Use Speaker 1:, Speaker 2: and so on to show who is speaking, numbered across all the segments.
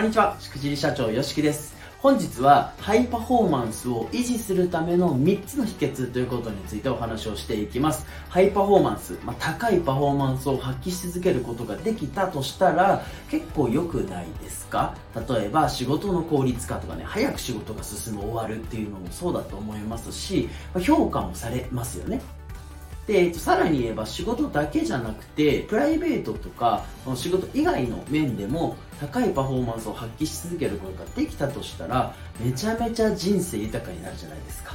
Speaker 1: こんにちは、しくじり社長よしきです。本日はハイパフォーマンスを維持するための3つの秘訣ということについてお話をしていきます。ハイパフォーマンス、まあ、高いパフォーマンスを発揮し続けることができたとしたら結構良くないですか？例えば仕事の効率化とかね、早く仕事が進む終わるっていうのもそうだと思いますしま、評価もされますよね。で、えっとさらに言えば仕事だけじゃなくて、プライベートとか、仕事以外の面でも高いパフォーマンスを発揮し続けることができたとしたら、めちゃめちゃ人生豊かになるじゃないですか。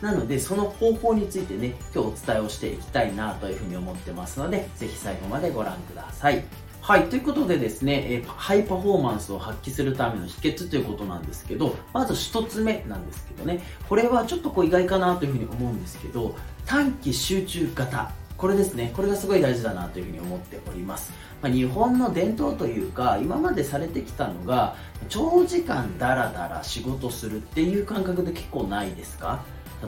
Speaker 1: なので、その方法についてね、今日お伝えをしていきたいなというふうに思ってますので、ぜひ最後までご覧ください。はい。ということでですね、えハイパフォーマンスを発揮するための秘訣ということなんですけど、まず一つ目なんですけどね、これはちょっとこう意外かなというふうに思うんですけど、短期集中型。これですね、これがすごい大事だなというふうに思っております。まあ、日本の伝統というか、今までされてきたのが、長時間ダラダラ仕事するっていう感覚で結構ないですか？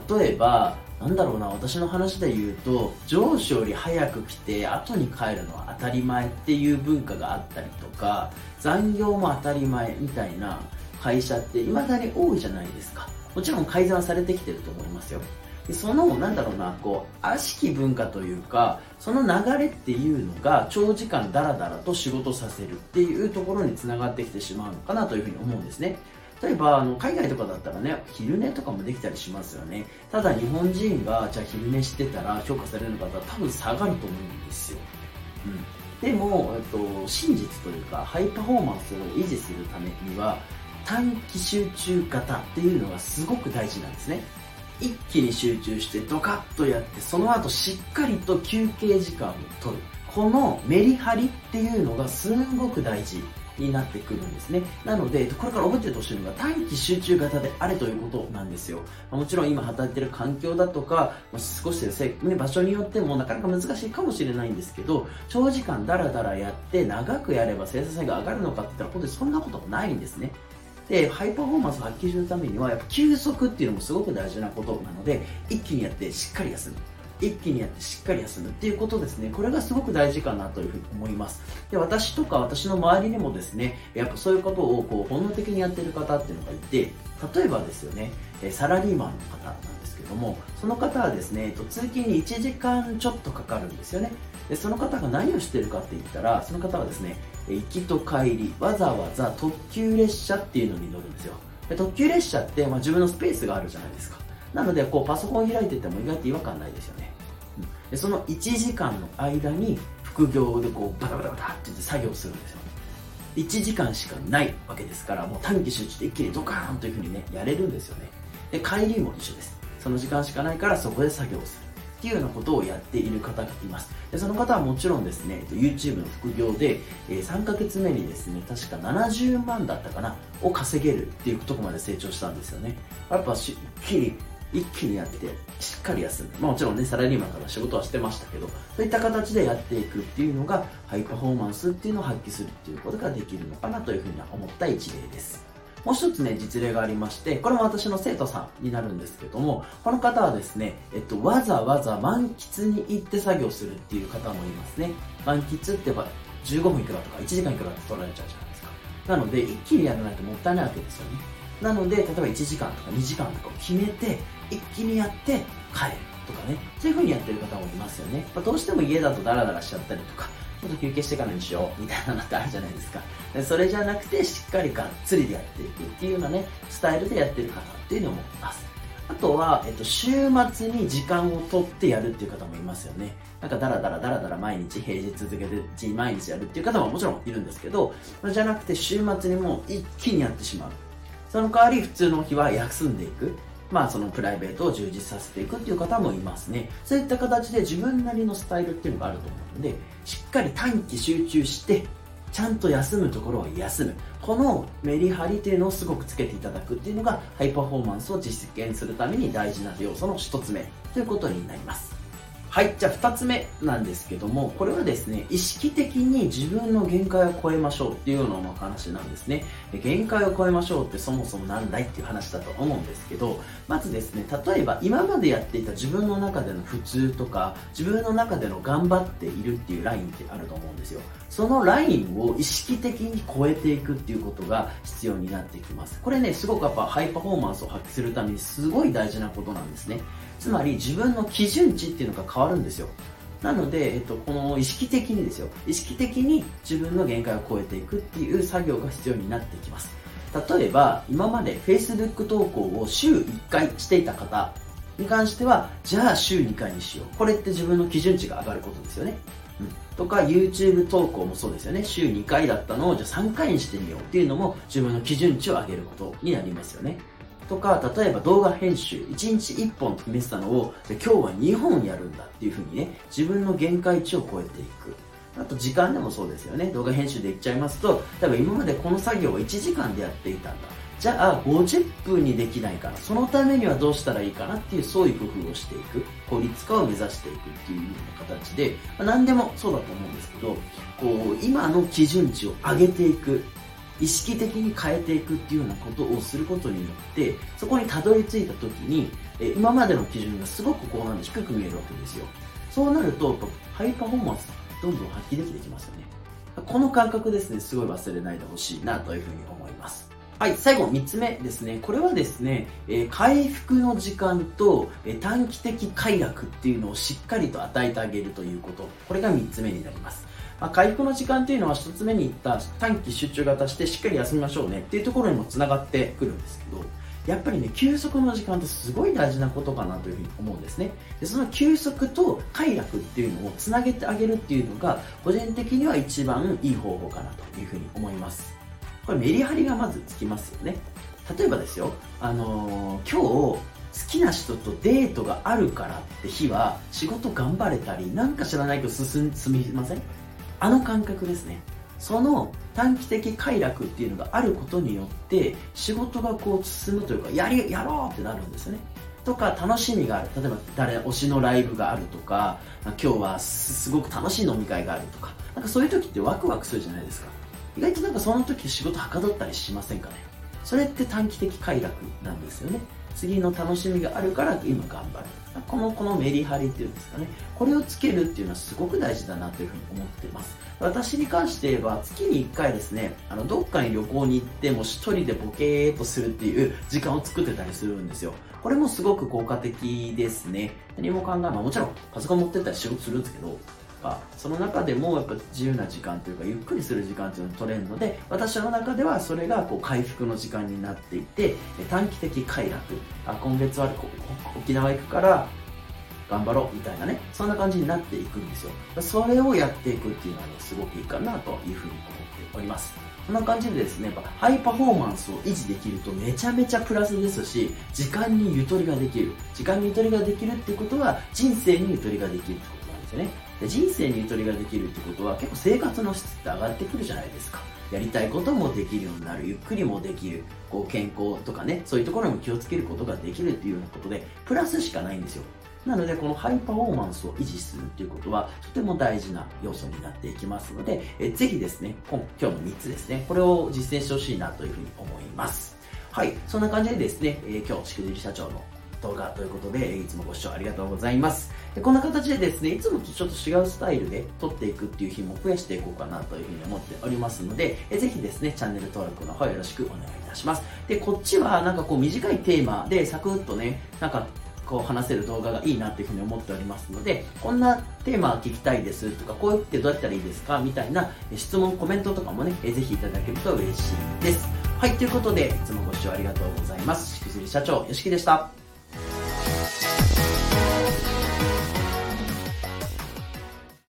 Speaker 1: 例えば、なんだろうな、私の話で言うと、上司より早く来て後に帰るのは当たり前っていう文化があったりとか、残業も当たり前みたいな会社って未だに多いじゃないですか。もちろん改善はされてきてると思いますよ。でその、なんだろうな、こう、悪しき文化というか、その流れっていうのが長時間ダラダラと仕事させるっていうところにつながってきてしまうのかなというふうに思うんですね。例えばあの海外とかだったらね昼寝とかもできたりしますよね。ただ日本人がじゃあ昼寝してたら評価されるのか多分下がると思うんですよ、うん、でも、えっと、真実というかハイパフォーマンスを維持するためには短期集中型っていうのがすごく大事なんですね。一気に集中してドカッとやってその後しっかりと休憩時間を取るこのメリハリっていうのがすんごく大事になってくるんですね。なので、これから覚えててほしいのが短期集中型であれということなんですよ。もちろん今働いてる環境だとか、少しですね、場所によってもなかなか難しいかもしれないんですけど、長時間ダラダラやって長くやれば生産性が上がるのかって言ったら、本当にそんなこともないんですね。で、ハイパフォーマンスを発揮するためには、やっぱ休息っていうのもすごく大事なことなので、一気にやってしっかり休む。一気にやってしっかり休むっていうことですね。これがすごく大事かなというふうに思います。で、私とか私の周りにもですね、やっぱそういうことをこう本能的にやってる方っていうのがいて、例えばですよね、サラリーマンの方なんですけども、その方はですね、通勤に1時間ちょっとかかるんですよね。で、その方が何をしてるかって言ったら、その方はですね、行きと帰り、わざわざ特急列車っていうのに乗るんですよ。で特急列車って、まあ、自分のスペースがあるじゃないですか。なので、こう、パソコン開いてても意外と違和感ないですよね。うんでその1時間の間に副業でこうバタバタバタってって作業するんですよ1時間しかないわけですからもう短期集中で一気にドカーンというふうにねやれるんですよねで帰りも一緒ですその時間しかないからそこで作業するっていうようなことをやっている方がいます。でその方はもちろんですね YouTube の副業で、え3ヶ月目にですね確か70万だったかなを稼げるっていうとこまで成長したんですよね。やっぱしっきり一気にやってしっかり休む、まあ、もちろんねサラリーマンから仕事はしてましたけどそういった形でやっていくっていうのがハイパフォーマンスっていうのを発揮するっていうことができるのかなというふうに思った一例です。もう一つね、実例がありまして、これも私の生徒さんになるんですけども、この方はですね、えっと、わざわざ満喫に行って作業するっていう方もいますね。満喫ってば15分いくらとか1時間いくらって取られちゃうじゃないですか。なので、一気にやらないともったいないわけですよね。なので、例えば1時間とか2時間とかを決めて、一気にやって帰るとかねそういう風にやってる方もいますよね、まあ、どうしても家だとダラダラしちゃったりとかちょっと休憩してからにしようみたいなのってあるじゃないですかそれじゃなくてしっかりがっつりでやっていくっていうようなねスタイルでやってる方っていうのもいますあとは、えっと、週末に時間を取ってやるっていう方もいますよね。なんかダラダラダラダラ毎日平日続けて毎日やるっていう方ももちろんいるんですけど、じゃなくて週末にもう一気にやってしまう。その代わり普通の日は休んでいく。まあそのプライベートを充実させていくっていう方もいますね。そういった形で自分なりのスタイルっていうのがあると思うので、しっかり短期集中して、ちゃんと休むところは休む。このメリハリっていうのをすごくつけていただくっていうのが、ハイパフォーマンスを実現するために大事な要素の一つ目ということになります。はい、じゃあ2つ目なんですけども、これはですね、意識的に自分の限界を超えましょうっていうような話なんですね。限界を超えましょうってそもそも何だいっていう話だと思うんですけど、まずですね、例えば今までやっていた自分の中での普通とか、自分の中での頑張っているっていうラインってあると思うんですよ。そのラインを意識的に超えていくっていうことが必要になってきます。これね、すごくやっぱハイパフォーマンスを発揮するためにすごい大事なことなんですね。つまり自分の基準値っていうのが変わるんですよ。なので、えっと、この意識的にですよ。意識的に自分の限界を超えていくっていう作業が必要になってきます。例えば今まで Facebook 投稿を週1回していた方に関してはじゃあ週2回にしよう。これって自分の基準値が上がることですよね、うん、とか YouTube 投稿もそうですよね。週2回だったのをじゃあ3回にしてみようっていうのも自分の基準値を上げることになりますよね。とか、例えば動画編集、1日1本決めてたのを、今日は2本やるんだっていうふうにね、自分の限界値を超えていく。あと時間でもそうですよね。動画編集でいっちゃいますと、例えば今までこの作業を1時間でやっていたんだ。じゃあ50分にできないかな。そのためにはどうしたらいいかなっていうそういう工夫をしていく。効率化を目指していくっていうような形で、まあ、何でもそうだと思うんですけど、こう、今の基準値を上げていく。意識的に変えていくっていうようなことをすることによってそこにたどり着いた時にえ今までの基準がすごくこうなんで低く見えるわけですよ。そうなるとハイパフォーマンスどんどん発揮できてきますよね。この感覚ですねすごい忘れないでほしいなというふうに思います。はい、最後3つ目ですね。これはですね、えー、回復の時間と、えー、短期的快楽っていうのをしっかりと与えてあげるということ。これが3つ目になります。まあ、回復の時間っていうのは1つ目に言った短期集中型してしっかり休みましょうねっていうところにもつながってくるんですけどやっぱりね休息の時間ってすごい大事なことかなというふうに思うんですねでその休息と快楽っていうのをつなげてあげるっていうのが個人的には一番いい方法かなというふうに思いますこれメリハリがまずつきますよね。例えばですよ、あのー、今日好きな人とデートがあるからって日は仕事頑張れたりなんか知らないけど進みません？あの感覚ですね。その短期的快楽っていうのがあることによって仕事がこう進むというかやりやろうってなるんですよね。とか楽しみがある。例えば誰推しのライブがあるとか今日はすごく楽しい飲み会があるとか。なんかそういう時ってワクワクするじゃないですか。意外となんかその時仕事はかどったりしませんかね？それって短期的快楽なんですよね。次の楽しみがあるから今頑張る。このこのメリハリっていうんですかね。これをつけるっていうのはすごく大事だなというふうに思ってます。私に関して言えば月に1回ですねあのどっかに旅行に行っても1人でボケーっとするっていう時間を作ってたりするんですよ。これもすごく効果的ですね。何も考えないもちろんパソコン持ってったり仕事するんですけどその中でもやっぱ自由な時間というかゆっくりする時間というのを取れるので私の中ではそれがこう回復の時間になっていて短期的快楽あ今月は沖縄行くから頑張ろうみたいなねそんな感じになっていくんですよそれをやっていくっていうのはねすごくいいかなというふうに思っておりますこんな感じでですね、やっぱハイパフォーマンスを維持できるとめちゃめちゃプラスですし、時間にゆとりができる。時間にゆとりができるってことは、人生にゆとりができるってことなんですよね。で人生にゆとりができるってことは結構生活の質って上がってくるじゃないですか。やりたいこともできるようになる。ゆっくりもできる。こう健康とかね。そういうところにも気をつけることができるっていうようなことでプラスしかないんですよ。なのでこのハイパフォーマンスを維持するっていうことはとても大事な要素になっていきますのでえぜひですね今今日の3つですねこれを実践してほしいなというふうに思います。はい。そんな感じでですね、えー、今日しくじり社長の動画ということで、いつもご視聴ありがとうございます。でこんな形でですね、いつもとちょっと違うスタイルで撮っていくっていう日も増やしていこうかなというふうに思っておりますので、えぜひですね、チャンネル登録の方よろしくお願いいたします。で、こっちはなんかこう短いテーマでサクッとね、なんかこう話せる動画がいいなっていうふうに思っておりますので、こんなテーマ聞きたいですとか、こうやってどうやったらいいですかみたいな質問、コメントとかもね、ぜひいただけると嬉しいです。はい、ということで、いつもご視聴ありがとうございます。しくじり社長、よしきでした。